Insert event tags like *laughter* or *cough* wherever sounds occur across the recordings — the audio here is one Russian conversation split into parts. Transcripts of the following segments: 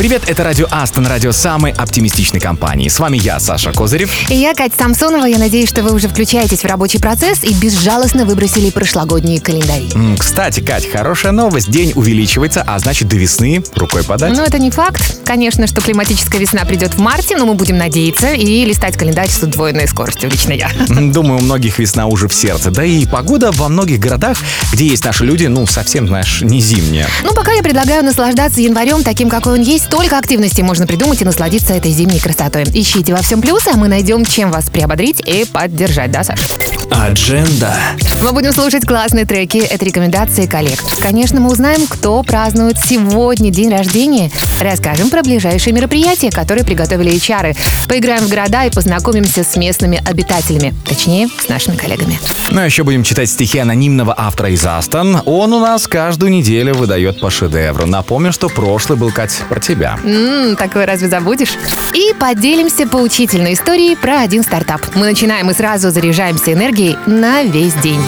Привет, это радио Астон, радио самой оптимистичной компании. С вами я, Саша Козырев. И я, Катя Самсонова. Я надеюсь, что вы уже включаетесь в рабочий процесс и безжалостно выбросили прошлогодние календари. М, Кстати, Кать, хорошая новость. День увеличивается, а значит до весны рукой подать. Но это не факт. Конечно, что климатическая весна придет в марте, но мы будем надеяться и листать календарь с удвоенной скоростью, лично я. *laughs* М, Думаю, у многих весна уже в сердце. Да и погода во многих городах, где есть наши люди, ну, совсем, знаешь, не зимняя. Ну, пока я предлагаю наслаждаться январем таким, какой он есть. Столько активностей можно придумать и насладиться этой зимней красотой. Ищите во всем плюсы, а мы найдем, чем вас приободрить и поддержать, да, Саш? Адженда. Мы будем слушать классные треки. Это рекомендации коллег. Конечно, мы узнаем, кто празднует сегодня день рождения. Расскажем про ближайшие мероприятия, которые приготовили HR. Поиграем в города и познакомимся с местными обитателями. Точнее, с нашими коллегами. Ну, а еще будем читать стихи анонимного автора из Астон. Он у нас каждую неделю выдает по шедевру. Напомню, что прошлый был, Кать, про тебя. Ммм, такое разве забудешь? И поделимся поучительной историей про один стартап. Мы начинаем и сразу заряжаемся энергией на весь день.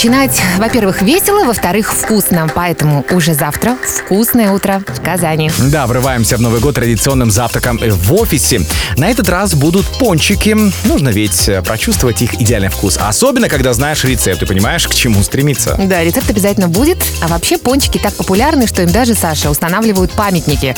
Начинать, во-первых, весело, во-вторых, вкусно. Поэтому уже завтра вкусное утро в Казани. Да, врываемся в Новый год традиционным завтраком в офисе. На этот раз будут пончики. Нужно ведь э, прочувствовать их идеальный вкус. Особенно, когда знаешь рецепт и понимаешь, к чему стремиться. Да, рецепт обязательно будет. А вообще пончики так популярны, что им даже, Саша, устанавливают памятники.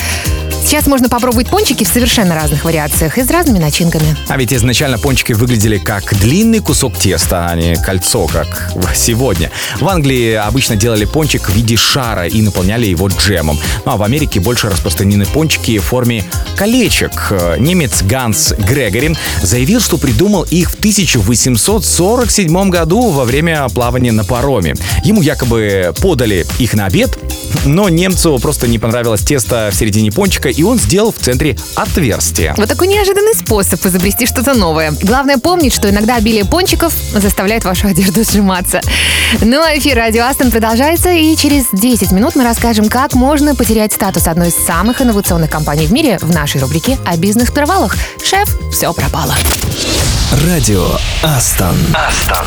Сейчас можно попробовать пончики в совершенно разных вариациях и с разными начинками. А ведь изначально пончики выглядели как длинный кусок теста, а не кольцо, как сегодня. В Англии обычно делали пончик в виде шара и наполняли его джемом. Ну а в Америке больше распространены пончики в форме колечек. Немец Ганс Грегорин заявил, что придумал их в 1847 году во время плавания на пароме. Ему якобы подали их на обед, но немцу просто не понравилось тесто в середине пончика, и он сделал в центре отверстие. Вот такой неожиданный способ изобрести что-то новое. Главное помнить, что иногда обилие пончиков заставляет вашу *laughs* одежду сжиматься. Ну а эфир Радио Астон продолжается, и через 10 минут мы расскажем, как можно потерять статус одной из самых инновационных компаний в мире в нашей рубрике о бизнес-провалах. Шеф, все пропало. Радио Астон. Астон.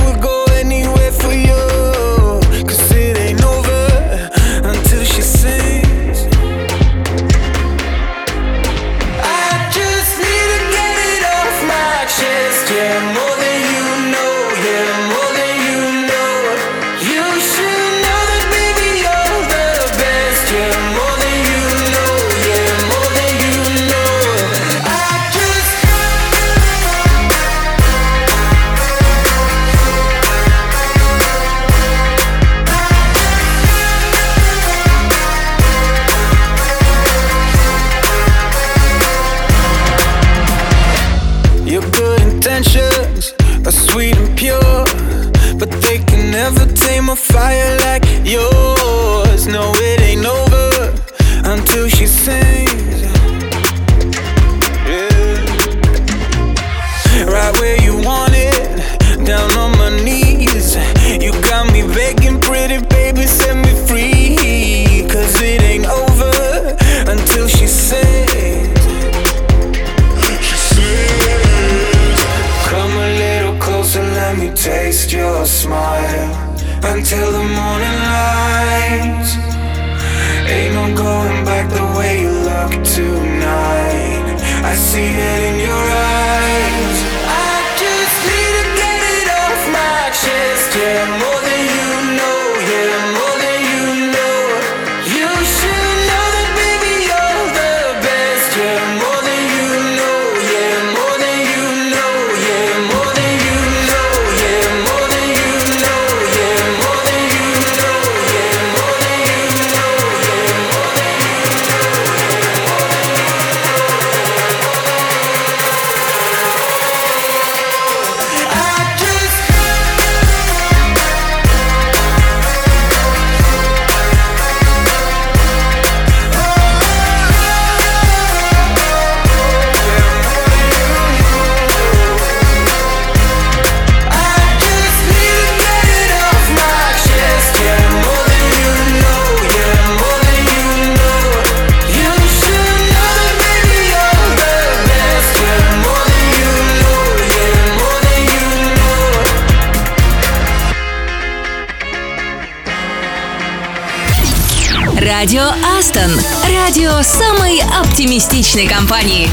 Радио Астон. Радио самой оптимистичной компании.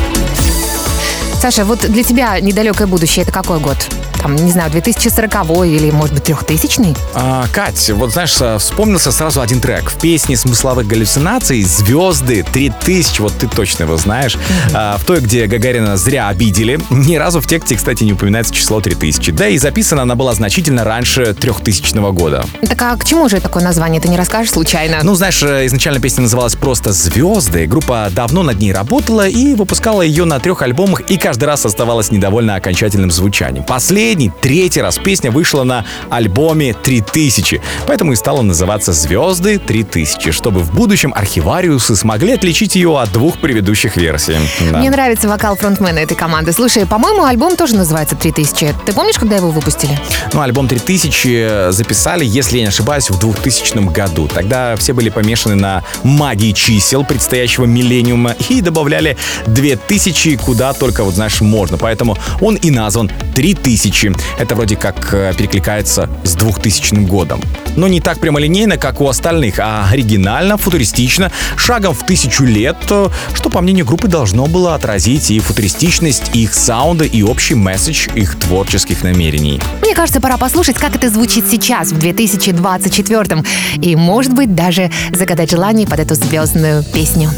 Саша, вот для тебя недалекое будущее это какой год? Там, не знаю, 2040 или, может быть, 3000 А, Кать, вот знаешь, а, вспомнился сразу один трек. В песне смысловых галлюцинаций «Звезды 3000», вот ты точно его знаешь. А, в той, где Гагарина зря обидели. Ни разу в тексте, кстати, не упоминается число 3000. Да и записана она была значительно раньше 3000 года. Так а к чему же такое название? Ты не расскажешь случайно? Ну, знаешь, э, изначально песня называлась просто «Звезды». Группа давно над ней работала и выпускала ее на трех альбомах, и каждый раз оставалась недовольна окончательным звучанием. Последний, третий раз песня вышла на альбоме «3000», поэтому и стала называться «Звезды 3000», чтобы в будущем архивариусы смогли отличить ее от двух предыдущих версий. Да. Мне нравится вокал фронтмена этой команды. Слушай, по-моему, альбом тоже называется 3000. Ты помнишь, когда его выпустили? Ну, альбом 3000 записали, если я не ошибаюсь, в 2000 году. Тогда все были помешаны на магии чисел предстоящего миллениума и добавляли 2000 куда только, вот знаешь, можно. Поэтому он и назван 3000. 2000. Это вроде как э, перекликается с 2000 годом. Но не так прямолинейно, как у остальных, а оригинально, футуристично, шагом в тысячу лет, э, что, по мнению группы, должно было отразить и футуристичность их саунда, и общий месседж их творческих намерений. Мне кажется, пора послушать, как это звучит сейчас, в 2024 И, может быть, даже загадать желание под эту звездную песню.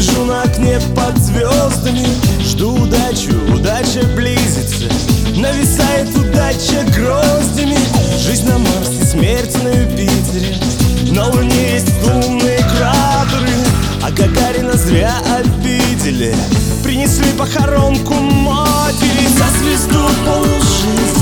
Сижу на окне под звездами Жду удачу, удача близится. Нависает удача гроздями. Жизнь на Марсе, смерть на Юпитере. На Луне есть лунные кратеры А Гагарина зря обидели. Принесли похоронку матери. За звезду полжизни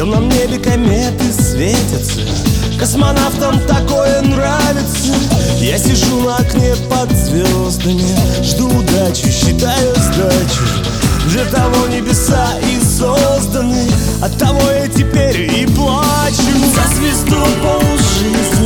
темном небе кометы светятся. Космонавтам такое нравится. Я сижу на окне под звездами Жду удачу, считаю сдачу. Для того небеса и созданы От того я теперь и плачу. За звезду полжизни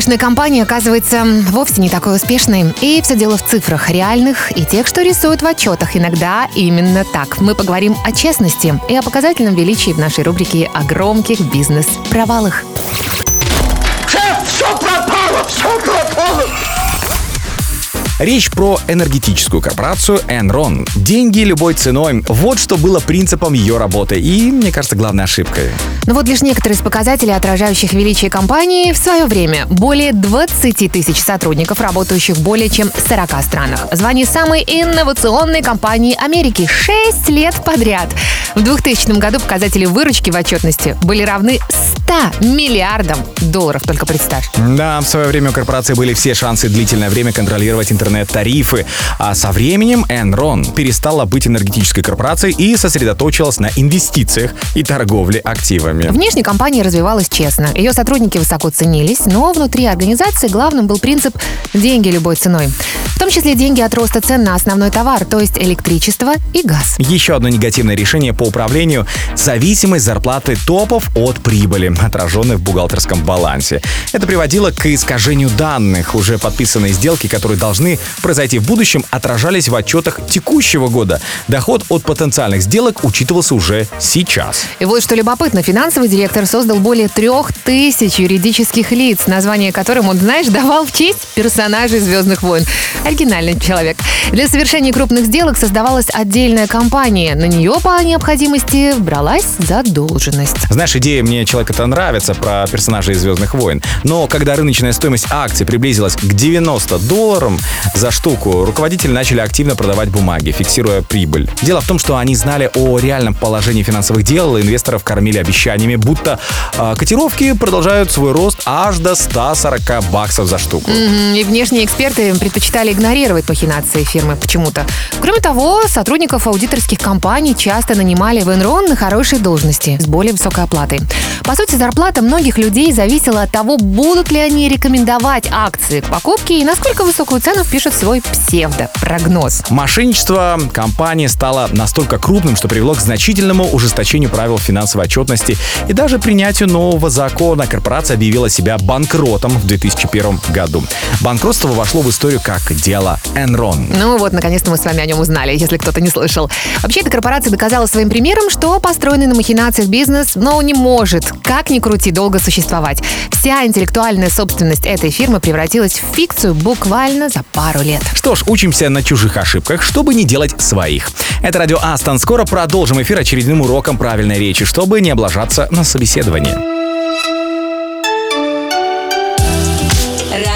успешная компания оказывается вовсе не такой успешной. И все дело в цифрах реальных и тех, что рисуют в отчетах. Иногда именно так. Мы поговорим о честности и о показательном величии в нашей рубрике о громких бизнес-провалах. Речь про энергетическую корпорацию Enron. Деньги любой ценой. Вот что было принципом ее работы. И, мне кажется, главной ошибкой. Ну вот лишь некоторые из показателей, отражающих величие компании в свое время. Более 20 тысяч сотрудников, работающих в более чем 40 странах. Звание самой инновационной компании Америки 6 лет подряд. В 2000 году показатели выручки в отчетности были равны 100 миллиардам долларов, только представь. Да, в свое время у корпорации были все шансы длительное время контролировать интернет интернет-тарифы. А со временем Enron перестала быть энергетической корпорацией и сосредоточилась на инвестициях и торговле активами. Внешне компания развивалась честно. Ее сотрудники высоко ценились, но внутри организации главным был принцип «деньги любой ценой». В том числе деньги от роста цен на основной товар, то есть электричество и газ. Еще одно негативное решение по управлению – зависимость зарплаты топов от прибыли, отраженной в бухгалтерском балансе. Это приводило к искажению данных. Уже подписанные сделки, которые должны произойти в будущем, отражались в отчетах текущего года. Доход от потенциальных сделок учитывался уже сейчас. И вот что любопытно, финансовый директор создал более трех тысяч юридических лиц, название которым он, знаешь, давал в честь персонажей «Звездных войн». Оригинальный человек. Для совершения крупных сделок создавалась отдельная компания. На нее по необходимости бралась задолженность. Знаешь, идея мне человек это нравится про персонажей из Звездных войн. Но когда рыночная стоимость акций приблизилась к 90 долларам за штуку, руководители начали активно продавать бумаги, фиксируя прибыль. Дело в том, что они знали о реальном положении финансовых дел, и инвесторов кормили обещаниями, будто а, котировки продолжают свой рост аж до 140 баксов за штуку. Мгм, И внешние эксперты предпочитали игнорировать махинации фирмы почему-то. Кроме того, сотрудников аудиторских компаний часто нанимали в Enron на хорошие должности с более высокой оплатой. По сути, зарплата многих людей зависела от того, будут ли они рекомендовать акции к покупке и насколько высокую цену впишут в свой псевдопрогноз. Мошенничество компании стало настолько крупным, что привело к значительному ужесточению правил финансовой отчетности и даже принятию нового закона. Корпорация объявила себя банкротом в 2001 году. Банкротство вошло в историю как дело Enron. Ну вот, наконец-то мы с вами о нем узнали, если кто-то не слышал. Вообще, эта корпорация доказала своим примером, что построенный на махинациях бизнес, ну, не может, как ни крути, долго существовать. Вся интеллектуальная собственность этой фирмы превратилась в фикцию буквально за пару лет. Что ж, учимся на чужих ошибках, чтобы не делать своих. Это радио Астон. Скоро продолжим эфир очередным уроком правильной речи, чтобы не облажаться на собеседовании.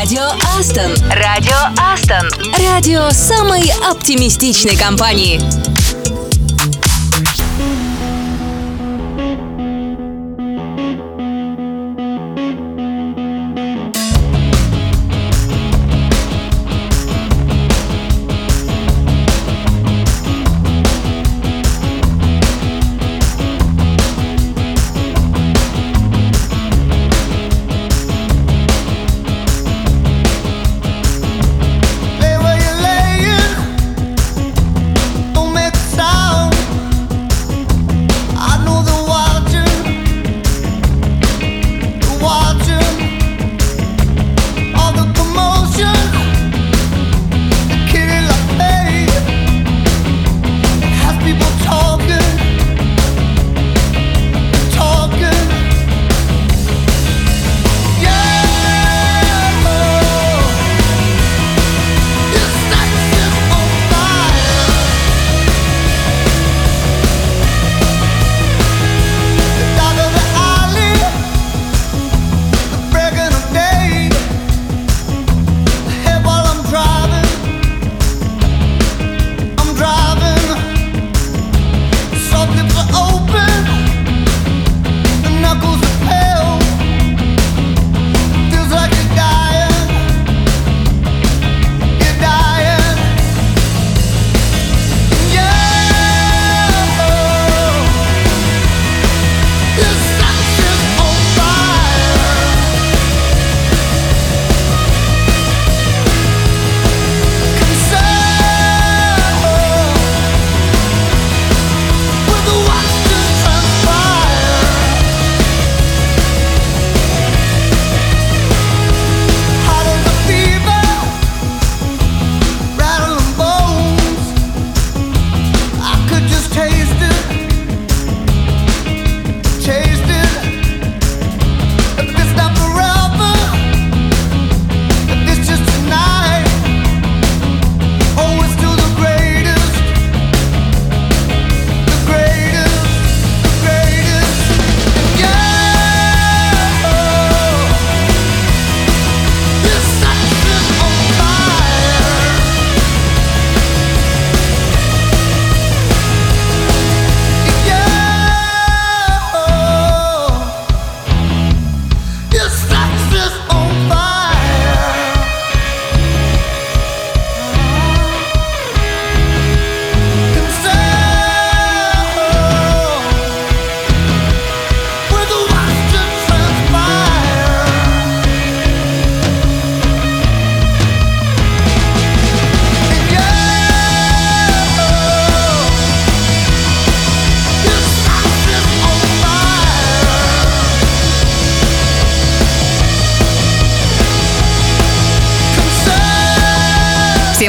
Радио Астон. Радио Астон. Радио самой оптимистичной компании.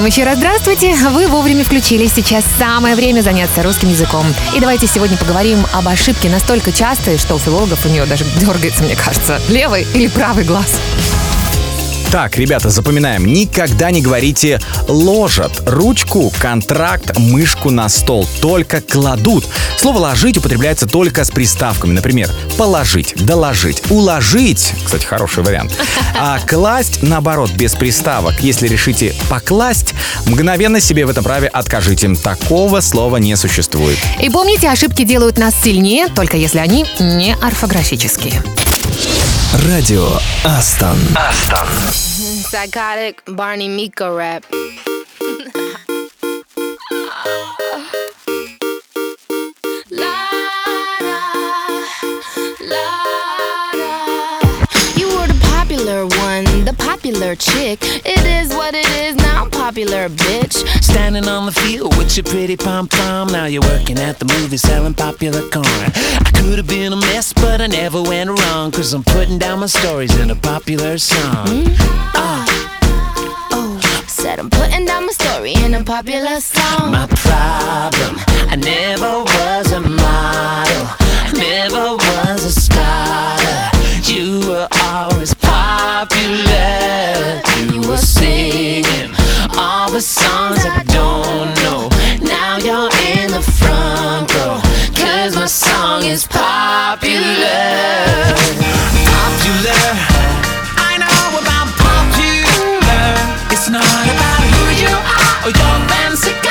Всем еще раз здравствуйте. Вы вовремя включились. Сейчас самое время заняться русским языком. И давайте сегодня поговорим об ошибке настолько частой, что у филологов у нее даже дергается, мне кажется, левый или правый глаз. Так, ребята, запоминаем, никогда не говорите «ложат» ручку, контракт, мышку на стол, только кладут. Слово «ложить» употребляется только с приставками, например, положить, доложить, уложить, кстати, хороший вариант, *laughs* а класть, наоборот, без приставок. Если решите покласть, мгновенно себе в этом праве откажите. Такого слова не существует. И помните, ошибки делают нас сильнее, только если они не орфографические. Радио Астон. Астон. Psychotic Barney Miko rap. You were the popular one, the popular chick. It is what it is now, I'm popular, bitch. Standing on the field with your pretty pom pom. Now you're working at the movie selling popular corn. I could have been a mess, but I never went wrong. Cause I'm putting down my stories in a popular song. Mm-hmm. Ah. Oh, said I'm putting down my story in a popular song. My problem, I never was a model. Never was a scholar. You were always popular. You were singing all the songs I don't know. Now you're in the front row. Cause my song is popular. Popular. I know about popular. It's not about who you are or your fancy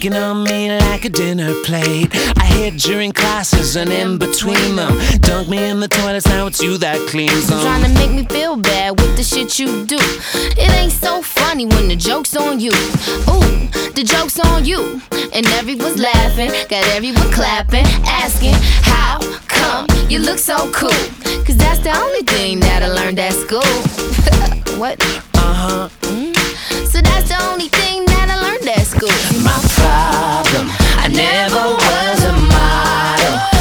Picking on me like a dinner plate. I hid during classes and in between them. Dunk me in the toilets, now it's you that cleans them. Trying to make me feel bad with the shit you do. It ain't so funny when the joke's on you. Ooh, the joke's on you. And everyone's laughing, got everyone clapping, asking, How come you look so cool? Cause that's the only thing that I learned at school. *laughs* what? Uh huh. So that's the only thing Let's go. My problem, I never was a model.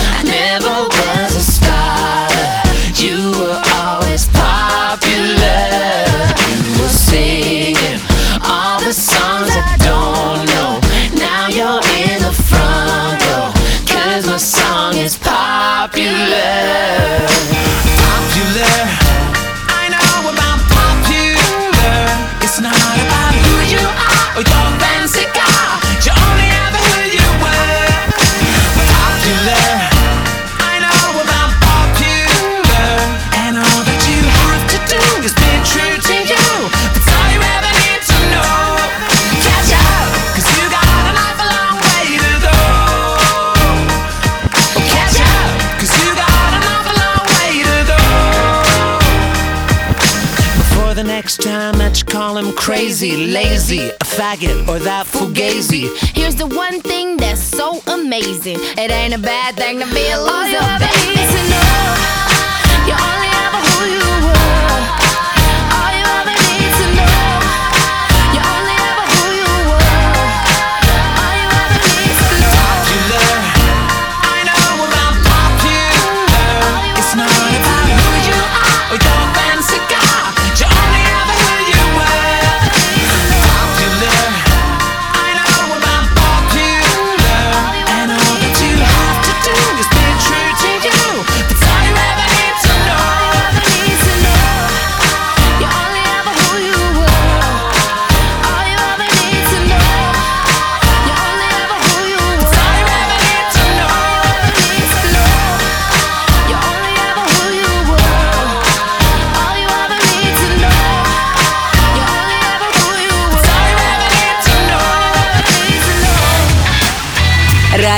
Time call him crazy, lazy, a faggot, or that fugazi. Here's the one thing that's so amazing. It ain't a bad thing to be a loser. All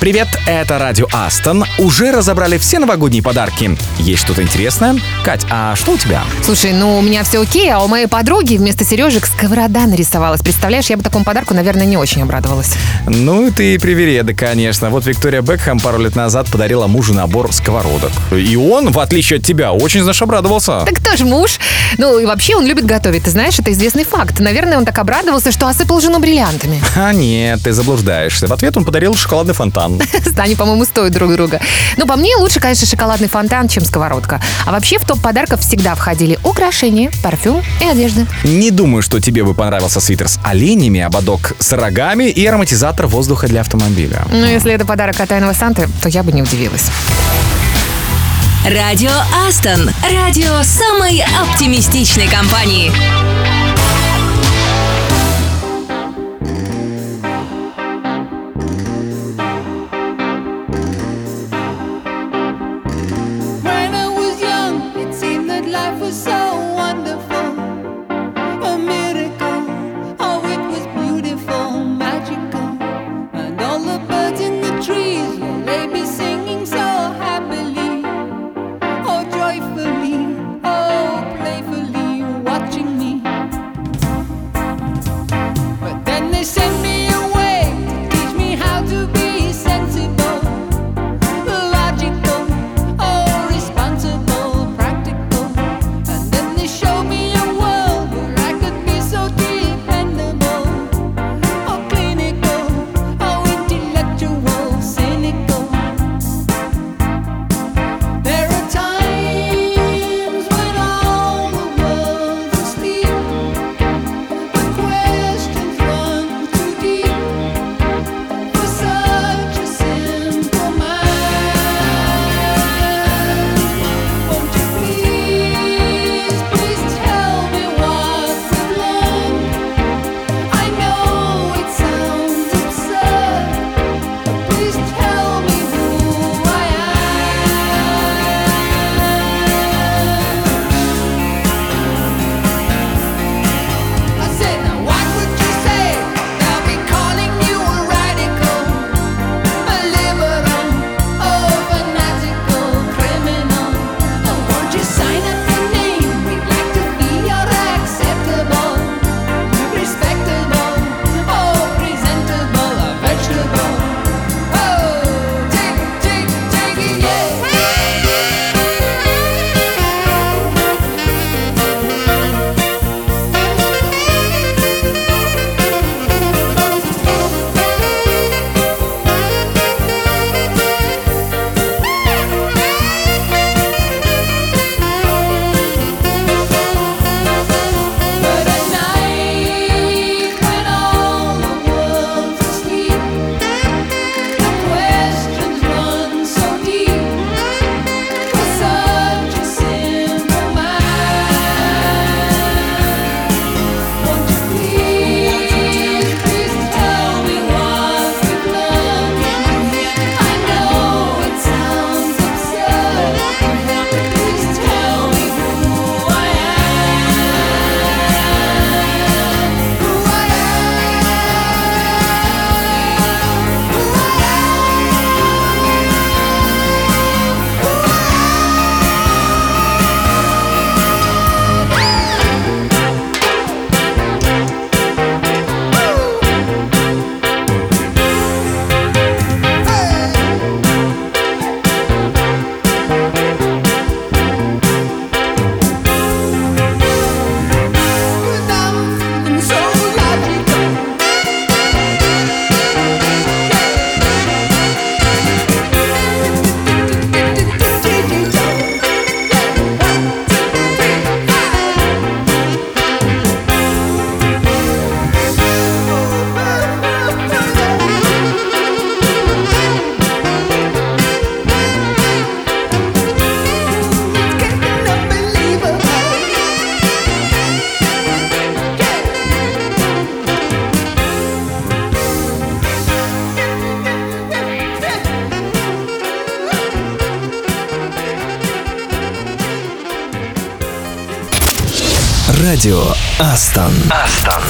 Привет, это Радио Астон. Уже разобрали все новогодние подарки. Есть что-то интересное? Кать, а что у тебя? Слушай, ну у меня все окей, а у моей подруги вместо сережек сковорода нарисовалась. Представляешь, я бы такому подарку, наверное, не очень обрадовалась. Ну, ты привереда, конечно. Вот Виктория Бекхэм пару лет назад подарила мужу набор сковородок. И он, в отличие от тебя, очень, знаешь, обрадовался. Так кто ж муж? Ну и вообще он любит готовить, ты знаешь, это известный факт. Наверное, он так обрадовался, что осыпал жену бриллиантами. А нет, ты заблуждаешься. В ответ он подарил шоколадный фонтан. Они, *laughs* по-моему, стоят друг друга. Но по мне лучше, конечно, шоколадный фонтан, чем сковородка. А вообще в топ подарков всегда входили украшения, парфюм и одежда. Не думаю, что тебе бы понравился свитер с оленями, ободок с рогами и ароматизатор воздуха для автомобиля. Но если это подарок от тайного Санты, то я бы не удивилась. Радио Астон. Радио самой оптимистичной компании. Радио Астон. Астон.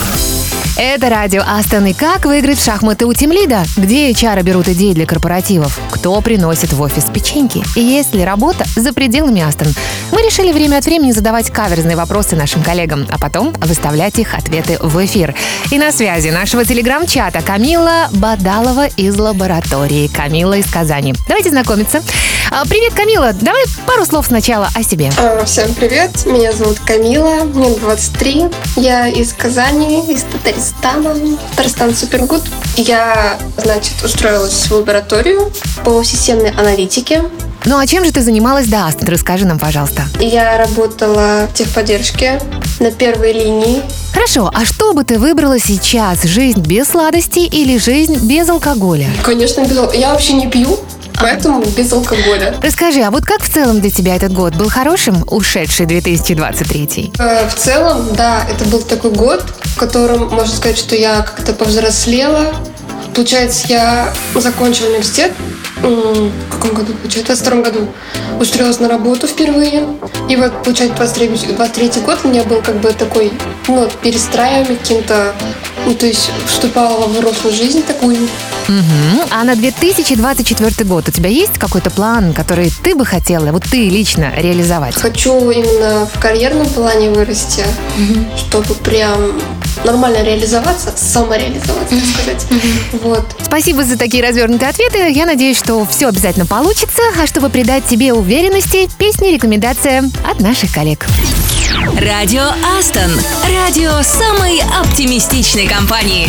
Это радио Астон и как выиграть в шахматы у Тимлида? Где HR берут идеи для корпоративов? Кто приносит в офис печеньки? И есть ли работа за пределами Астон? Мы решили время от времени задавать каверзные вопросы нашим коллегам, а потом выставлять их ответы в эфир. И на связи нашего телеграм-чата Камила Бадалова из лаборатории. Камила из Казани. Давайте знакомиться. А, Привет, Камила. Давай пару слов сначала о себе. А, Всем привет, меня зовут Камила, мне 23, я из Казани, из Татарстана, Татарстан Супергуд. Я, значит, устроилась в лабораторию по системной аналитике. Ну а чем же ты занималась до Астон? Расскажи нам, пожалуйста. Я работала в техподдержке на первой линии. Хорошо, а что бы ты выбрала сейчас? Жизнь без сладостей или жизнь без алкоголя? Конечно, без ал- я вообще не пью, поэтому без алкоголя. Расскажи, а вот как в целом для тебя этот год? Был хорошим, ушедший 2023? Э, В целом, да, это был такой год, в котором, можно сказать, что я как-то повзрослела. Получается, я закончила университет в каком году, получается, в 22 году. Устроилась на работу впервые. И вот, получается, 23, 23 год у меня был как бы такой, ну, перестраиваемый каким-то, ну, то есть вступала в взрослую жизнь такую. Мгм. А на 2024 год у тебя есть какой-то план, который ты бы хотела, вот ты лично реализовать? Хочу именно в карьерном плане вырасти, чтобы прям нормально реализоваться, самореализоваться, так сказать. Вот. Спасибо за такие развернутые ответы. Я надеюсь, что все обязательно получится. А чтобы придать тебе уверенности, песня рекомендация от наших коллег. Радио Астон. Радио самой оптимистичной компании.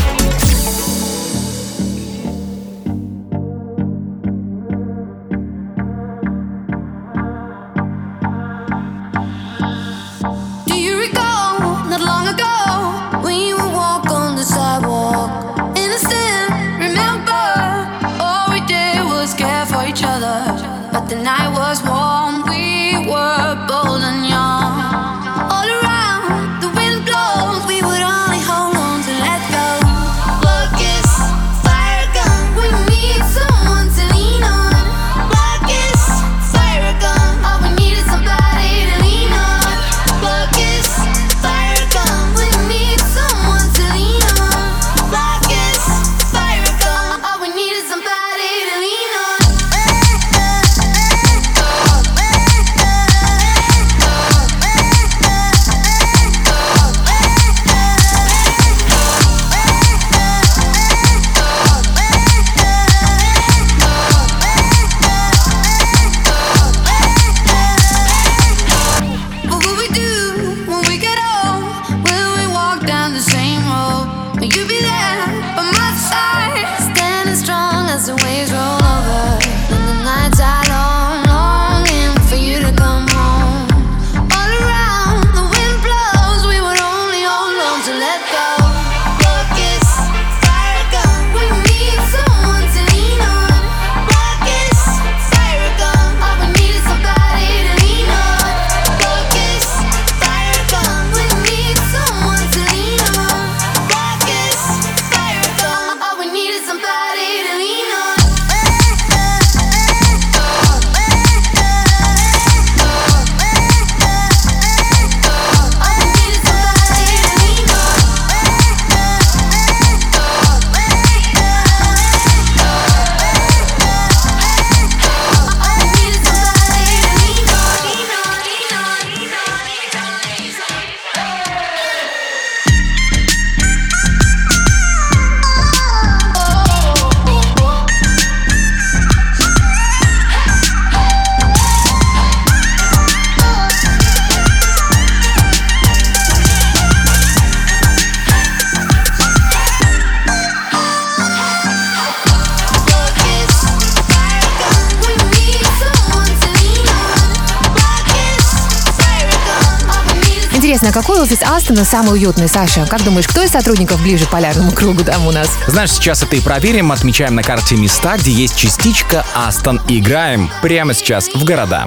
Интересно, какой офис Астона самый уютный, Саша? Как думаешь, кто из сотрудников ближе к полярному кругу там у нас? Знаешь, сейчас это и проверим. Отмечаем на карте места, где есть частичка Астон. Играем прямо сейчас в города.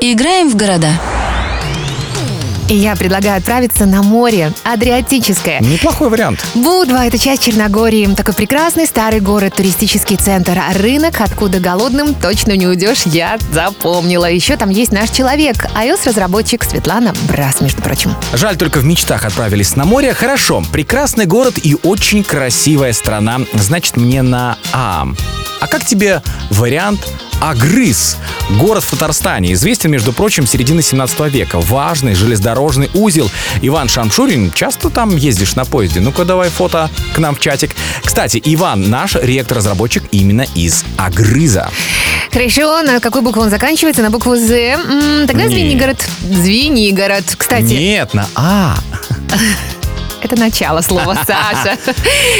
Играем в города. И я предлагаю отправиться на море. Адриатическое. Неплохой вариант. Будва – это часть Черногории. Такой прекрасный старый город, туристический центр. А рынок, откуда голодным точно не уйдешь, я запомнила. Еще там есть наш человек, iOS-разработчик Светлана Брас, между прочим. Жаль, только в мечтах отправились на море. Хорошо, прекрасный город и очень красивая страна. Значит, мне на А. А как тебе вариант Агрыз? Город в Татарстане. Известен, между прочим, середины 17 века. Важный железнодорожный узел. Иван Шамшурин, часто там ездишь на поезде? Ну-ка, давай фото к нам в чатик. Кстати, Иван, наш реактор-разработчик именно из Агрыза. Хорошо, на какую букву он заканчивается? На букву З. Тогда Не. Звенигород. Звенигород. Кстати, Нет, на А. *laughs* Это начало слова, *laughs* Саша.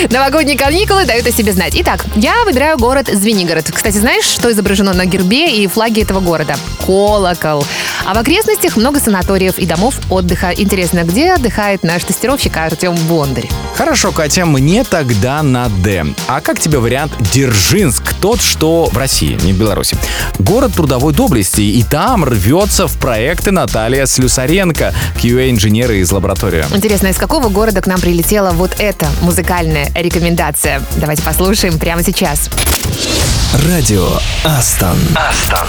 Новогодние каникулы дают о себе знать. Итак, я выбираю город Звенигород. Кстати, знаешь, что изображено на гербе и флаге этого города? Колокол. А в окрестностях много санаториев и домов отдыха. Интересно, где отдыхает наш тестировщик Артем Бондарь? Хорошо, Катя, мне тогда на Д. А как тебе вариант Дзержинск? Тот, что в России, не в Беларуси. Город трудовой доблести, и там рвется в проекты Наталья Слюсаренко, QA-инженеры из лаборатории. Интересно, из какого города к нам прилетела вот эта музыкальная рекомендация? Давайте послушаем прямо сейчас. Радио Астон. Астон.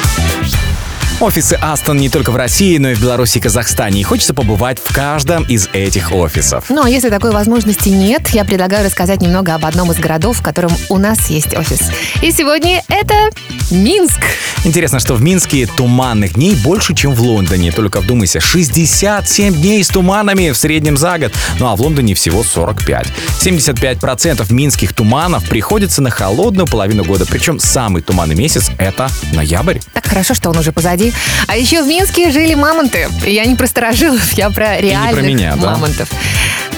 Офисы Астон не только в России, но и в Беларуси и Казахстане. И хочется побывать в каждом из этих офисов. Ну а если такой возможности нет, я предлагаю рассказать немного об одном из городов, в котором у нас есть офис. И сегодня это Минск. Интересно, что в Минске туманных дней больше, чем в Лондоне. Только вдумайся, 67 дней с туманами в среднем за год. Ну а в Лондоне всего 45. 75% минских туманов приходится на холодную половину года. Причем самый туманный месяц — это ноябрь. Так хорошо, что он уже позади. А еще в Минске жили мамонты. Я не про старожилов, я про реальных меня, да? мамонтов.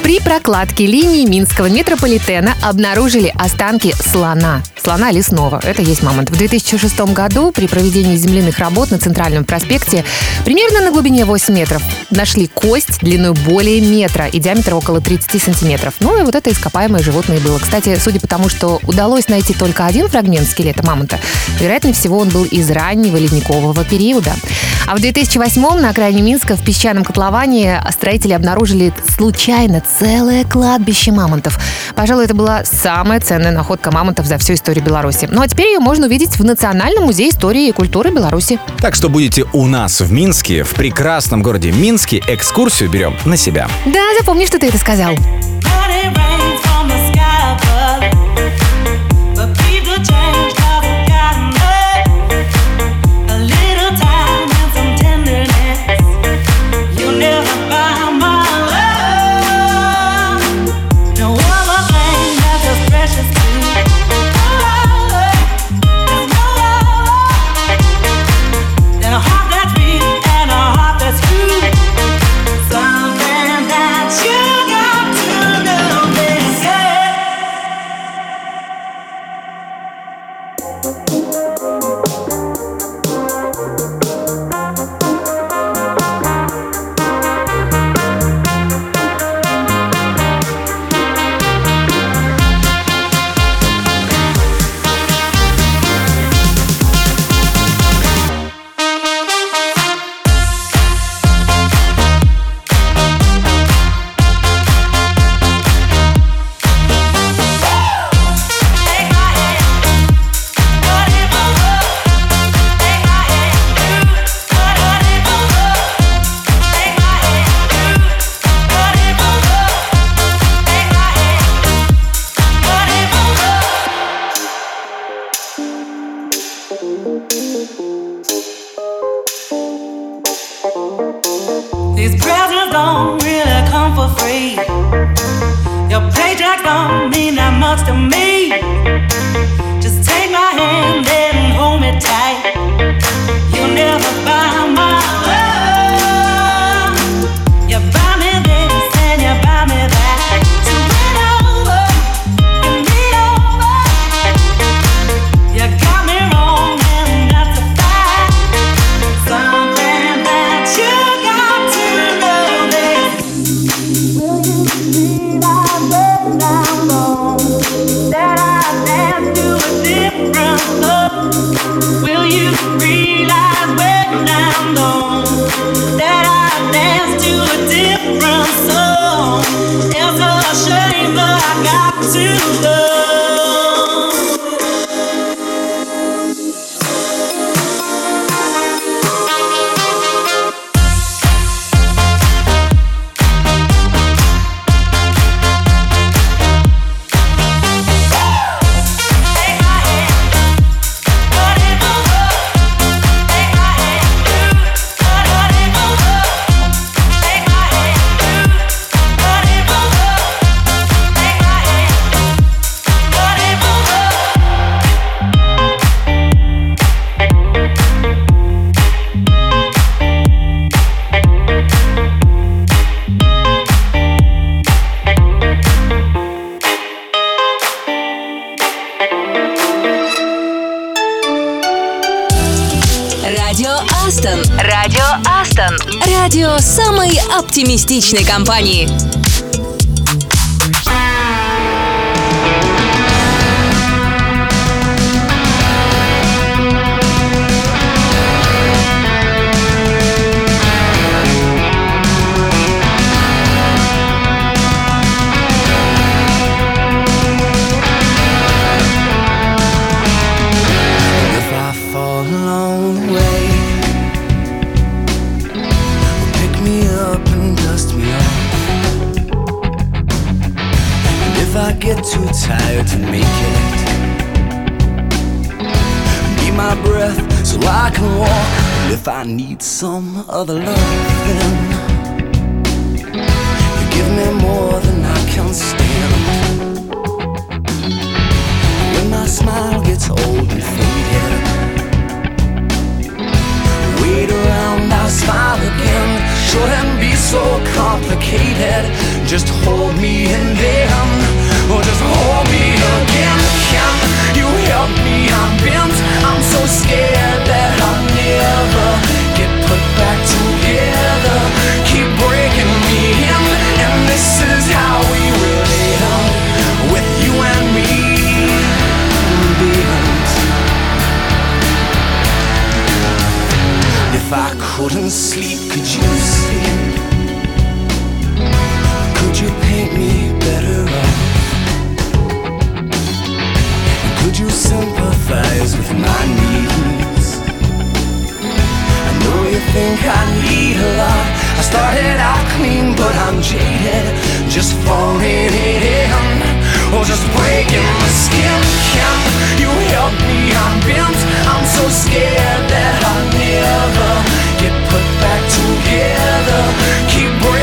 При прокладке линии Минского метрополитена обнаружили останки слона. Слона лесного. Это есть мамонт. В 2006 году при проведении земляных работ на Центральном проспекте примерно на глубине 8 метров нашли кость длиной более метра и диаметр около 30 сантиметров. Ну и вот это ископаемое животное было. Кстати, судя по тому, что удалось найти только один фрагмент скелета мамонта, вероятнее всего он был из раннего ледникового периода. А в 2008 на окраине Минска в песчаном котловане строители обнаружили случайно целое кладбище мамонтов. Пожалуй, это была самая ценная находка мамонтов за всю историю Беларуси. Ну а теперь ее можно увидеть в Национальном музее истории и культуры Беларуси. Так что будете у нас в Минске, в прекрасном городе Минске, экскурсию берем на себя. Да, запомни, что ты это сказал. Something оптимистичной компании. all the love. I couldn't sleep, could you sleep? Could you paint me better off? Could you sympathize with my needs? I know you think I need a lot. I started out clean, but I'm jaded. Just falling in, eh, or just breaking my skin. Can you help me? I'm bent. I'm so scared that I'll never get put back together. Keep breaking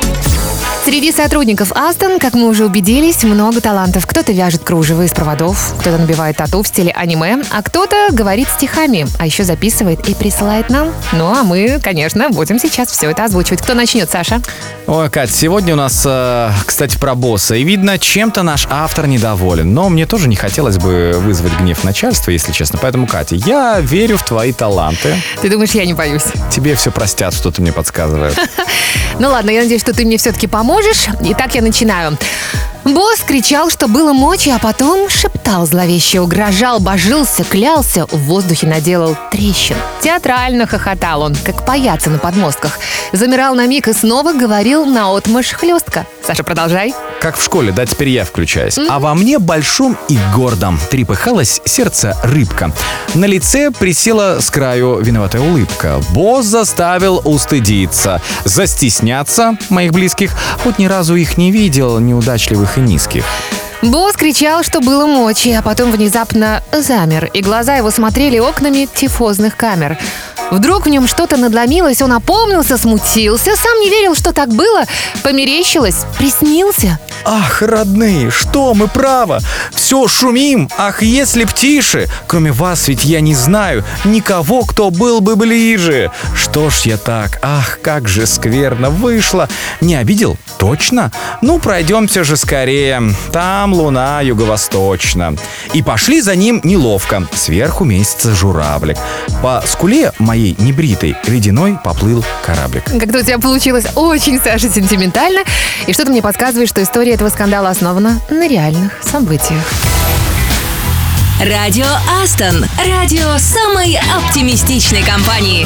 Среди сотрудников Астон, как мы уже убедились, много талантов. Кто-то вяжет кружево из проводов, кто-то набивает тату в стиле аниме, а кто-то говорит стихами, а еще записывает и присылает нам. Ну а мы, конечно, будем сейчас все это озвучивать. Кто начнет, Саша? Ой, Кать, сегодня у нас, э, кстати, про босса. И видно, чем-то наш автор недоволен. Но мне тоже не хотелось бы вызвать гнев начальства, если честно. Поэтому, Катя, я верю в твои таланты. Ты думаешь, я не боюсь? Тебе все простят, что-то мне подсказывает. *laughs* Ну ладно, я надеюсь, что ты мне все-таки поможешь. Итак, я начинаю. Босс кричал, что было мочи, а потом шептал зловеще, угрожал, божился, клялся, в воздухе наделал трещин. Театрально хохотал он, как паяцы на подмостках. Замирал на миг и снова говорил наотмашь хлестко. Саша, продолжай. Как в школе, да, теперь я включаюсь. А во мне большом и гордом трепыхалось сердце рыбка. На лице присела с краю виноватая улыбка. Босс заставил устыдиться, застесняться моих близких. Хоть ни разу их не видел, неудачливых и низких. Босс кричал, что было мочи, а потом внезапно замер, и глаза его смотрели окнами тифозных камер. Вдруг в нем что-то надломилось, он опомнился, смутился, сам не верил, что так было, померещилось, приснился. Ах, родные, что мы право? Все шумим, ах, если б тише. Кроме вас ведь я не знаю никого, кто был бы ближе. Что ж я так, ах, как же скверно вышло. Не обидел? Точно? Ну, пройдемся же скорее. Там луна юго-восточно. И пошли за ним неловко. Сверху месяца журавлик. По скуле моей небритой ледяной поплыл кораблик. Как-то у тебя получилось очень, Саша, сентиментально. И что-то мне подсказывает, что история этого скандала основана на реальных событиях. Радио Астон. Радио самой оптимистичной компании.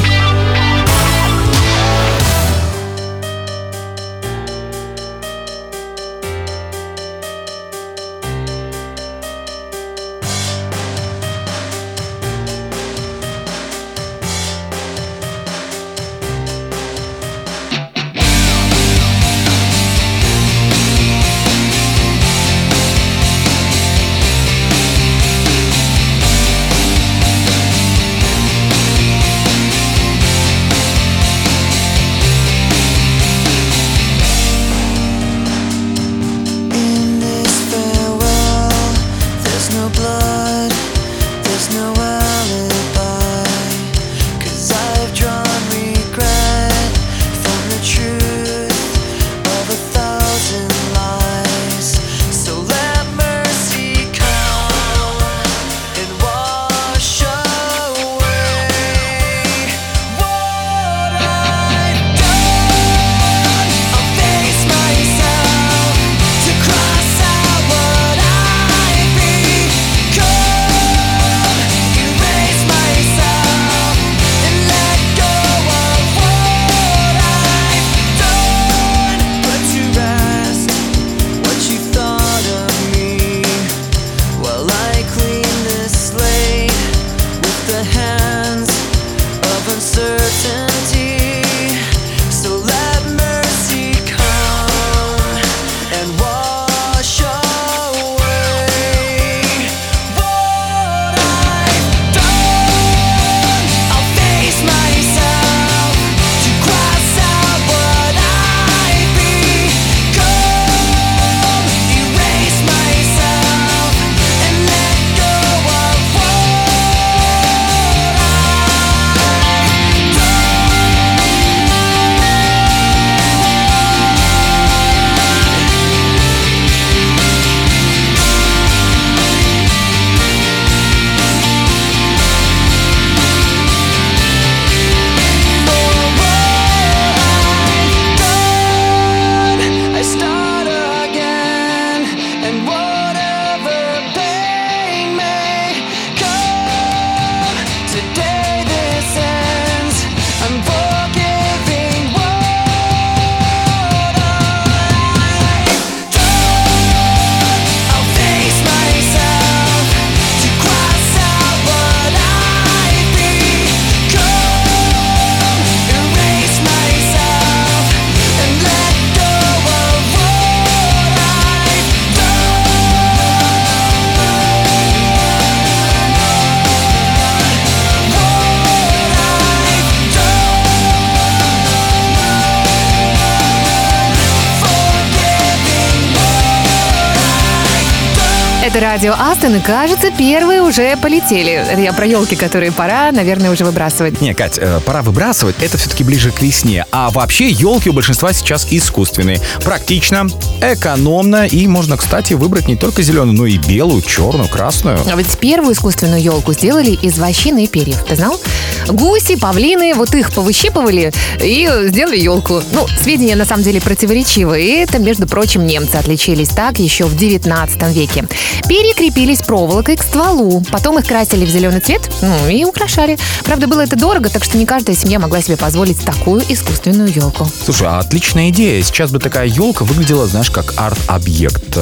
Радио Астон, и кажется, первые уже полетели. Я про елки, которые пора, наверное, уже выбрасывать. Не, Кать, э, пора выбрасывать, это все-таки ближе к весне. А вообще елки у большинства сейчас искусственные. Практично, экономно и можно, кстати, выбрать не только зеленую, но и белую, черную, красную. А ведь первую искусственную елку сделали из вощины и перьев. Ты знал? Гуси, павлины, вот их повыщипывали и сделали елку. Ну, сведения на самом деле противоречивые. И это, между прочим, немцы отличились так еще в 19 веке. Перья крепились проволокой к стволу. Потом их красили в зеленый цвет ну, и украшали. Правда, было это дорого, так что не каждая семья могла себе позволить такую искусственную елку. Слушай, а отличная идея. Сейчас бы такая елка выглядела, знаешь, как арт-объект.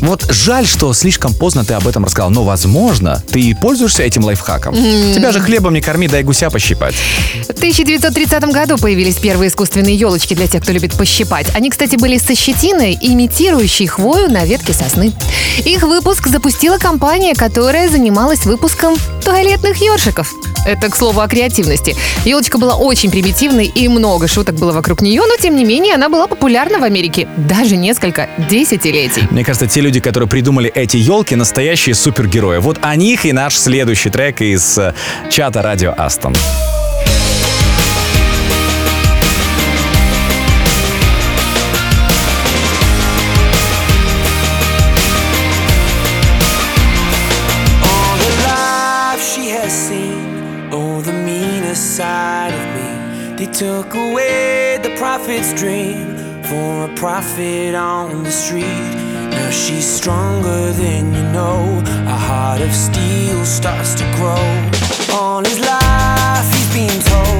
Вот жаль, что слишком поздно ты об этом рассказал, но, возможно, ты пользуешься этим лайфхаком. М. Тебя же хлебом не корми, дай гуся пощипать. В 1930 году появились первые искусственные елочки для тех, кто любит пощипать. Они, кстати, были со щетиной, имитирующей хвою на ветке сосны. Их выпуск запустила компания, которая занималась выпуском туалетных ёршиков. Это, к слову, о креативности. Елочка была очень примитивной и много шуток было вокруг нее, но тем не менее она была популярна в Америке даже несколько десятилетий. Мне кажется, те люди, которые придумали эти елки, настоящие супергерои. Вот о них и наш следующий трек из э, чата Радио Астон. Took away the prophet's dream for a prophet on the street. Now she's stronger than you know. A heart of steel starts to grow. All his life he's been told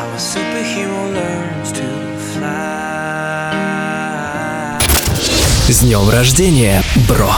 how a superhero learns to fly. С днем рождения, бро!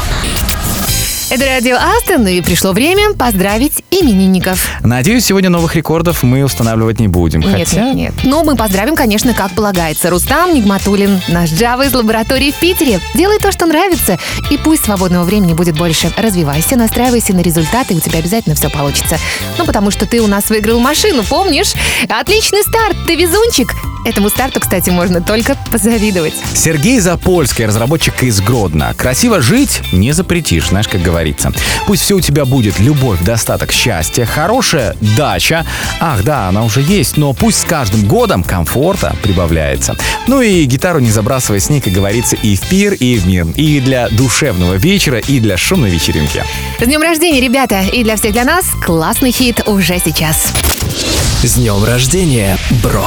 Это радио Астон, и пришло время поздравить именинников. Надеюсь, сегодня новых рекордов мы устанавливать не будем. Нет, Хотя... нет, нет. Но мы поздравим, конечно, как полагается. Рустам Нигматулин, наш Java из лаборатории в Питере. Делай то, что нравится, и пусть свободного времени будет больше. Развивайся, настраивайся на результаты, и у тебя обязательно все получится. Ну, потому что ты у нас выиграл машину, помнишь? Отличный старт, ты везунчик. Этому старту, кстати, можно только позавидовать. Сергей Запольский, разработчик из Гродно. Красиво жить не запретишь, знаешь, как говорится. Пусть все у тебя будет любовь, достаток, счастье, хорошая дача. Ах, да, она уже есть, но пусть с каждым годом комфорта прибавляется. Ну и гитару не забрасывай с ней, как говорится, и в пир, и в мир. И для душевного вечера, и для шумной вечеринки. С днем рождения, ребята! И для всех для нас классный хит уже сейчас. С днем рождения, бро!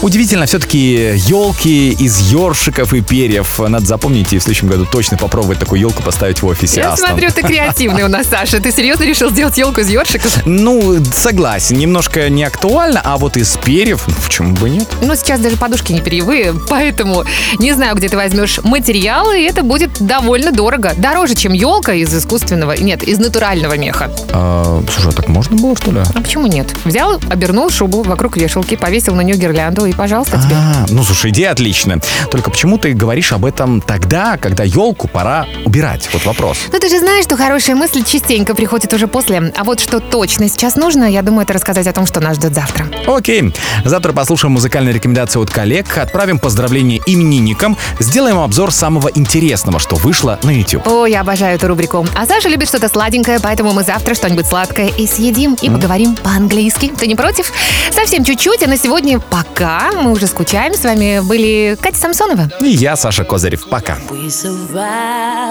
Удивительно, все-таки елки из ёршиков и перьев. Надо запомнить и в следующем году точно попробовать такую елку поставить в офисе Я Астон. смотрю, ты креативный у нас, *laughs* Саша. Ты серьезно решил сделать елку из ёршиков? Ну, согласен, немножко не актуально, а вот из перьев, ну, почему бы нет? Ну, сейчас даже подушки не перьевые, поэтому не знаю, где ты возьмешь материалы, и это будет довольно дорого. Дороже, чем елка из искусственного, нет, из натурального меха. А, слушай, а так можно было, что ли? А почему нет? Взял, обернул шубу вокруг вешалки, повесил на нее гирлянду, и, пожалуйста, тебе. А, ну, слушай, идея отличная. Только почему ты говоришь об этом тогда, когда елку пора убирать? Вот вопрос. Ну, ты же знаешь, что хорошая мысль частенько приходит уже после. А вот что точно сейчас нужно, я думаю, это рассказать о том, что нас ждет завтра. Окей. Завтра послушаем музыкальные рекомендации от коллег, отправим поздравления именинникам, сделаем обзор самого интересного, что вышло на YouTube. О, я обожаю эту рубрику. А Саша любит что-то сладенькое, поэтому мы завтра что-нибудь сладкое и съедим, и поговорим по-английски. Ты не против? Совсем чуть-чуть, а на сегодня пока. Мы уже скучаем. С вами были Катя Самсонова. И я, Саша Козырев. Пока.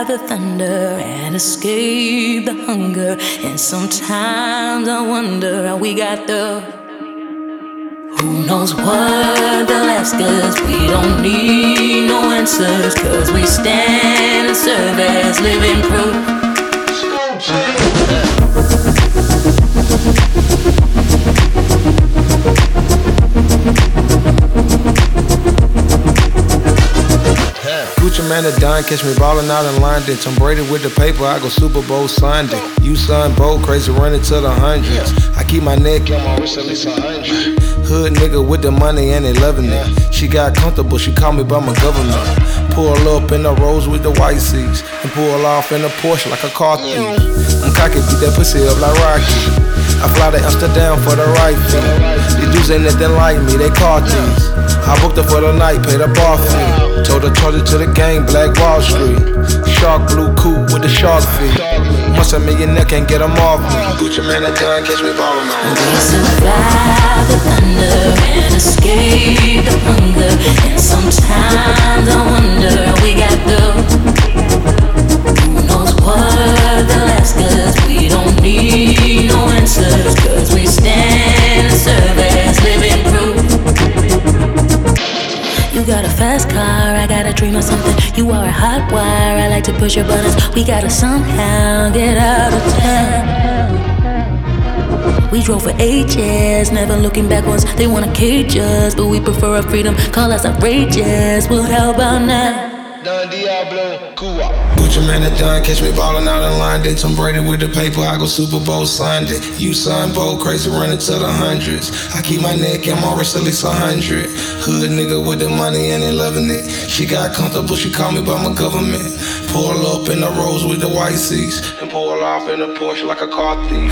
The the. Who knows what they'll ask us? We don't need no answers. Cause we stand and serve as living proof. Gucci man a dime, catch me ballin' out in London. Tom Brady with the paper, I go Super Bowl Sunday. You son, Bo, crazy running to the hundreds. I keep my neck on my wrist at least a hundred. Hood nigga with the money and they loving it. She got comfortable, she called me by my government. Pull up in the rose with the white seats. And pull off in a Porsche like a car thief. I'm cocky, beat that pussy up like Rocky. I fly to Amsterdam for the right fee. These dudes ain't nothing like me, they caught these. I booked her for the night, paid a bar fee. Told her charge it to the gang, Black Wall Street. Shark blue coupe with the shark feet. Once a millionaire can't get them off me. Gucci man, that time catch me ballin' man. survive the thunder and escape the hunger. And sometimes I wonder we got the who knows what they'll ask us. We don't need no answers, cause we stand and serve You got a fast car, I got a dream of something. You are a hot wire, I like to push your buttons. We gotta somehow get out of town. We drove for ages, never looking backwards. They wanna cage us, but we prefer our freedom. Call us outrageous. Well, how about now? Don Diablo, Cuba. That done catch me ballin' out in line. They Tom Brady with the paper. I go Super Bowl Sunday. You son bold, crazy running to the hundreds. I keep my neck and my wrist at least a hundred. Hood nigga with the money and they loving it. She got comfortable, she called me by my government. Pull up in the rose with the white seats. And pull off in a Porsche like a car thief.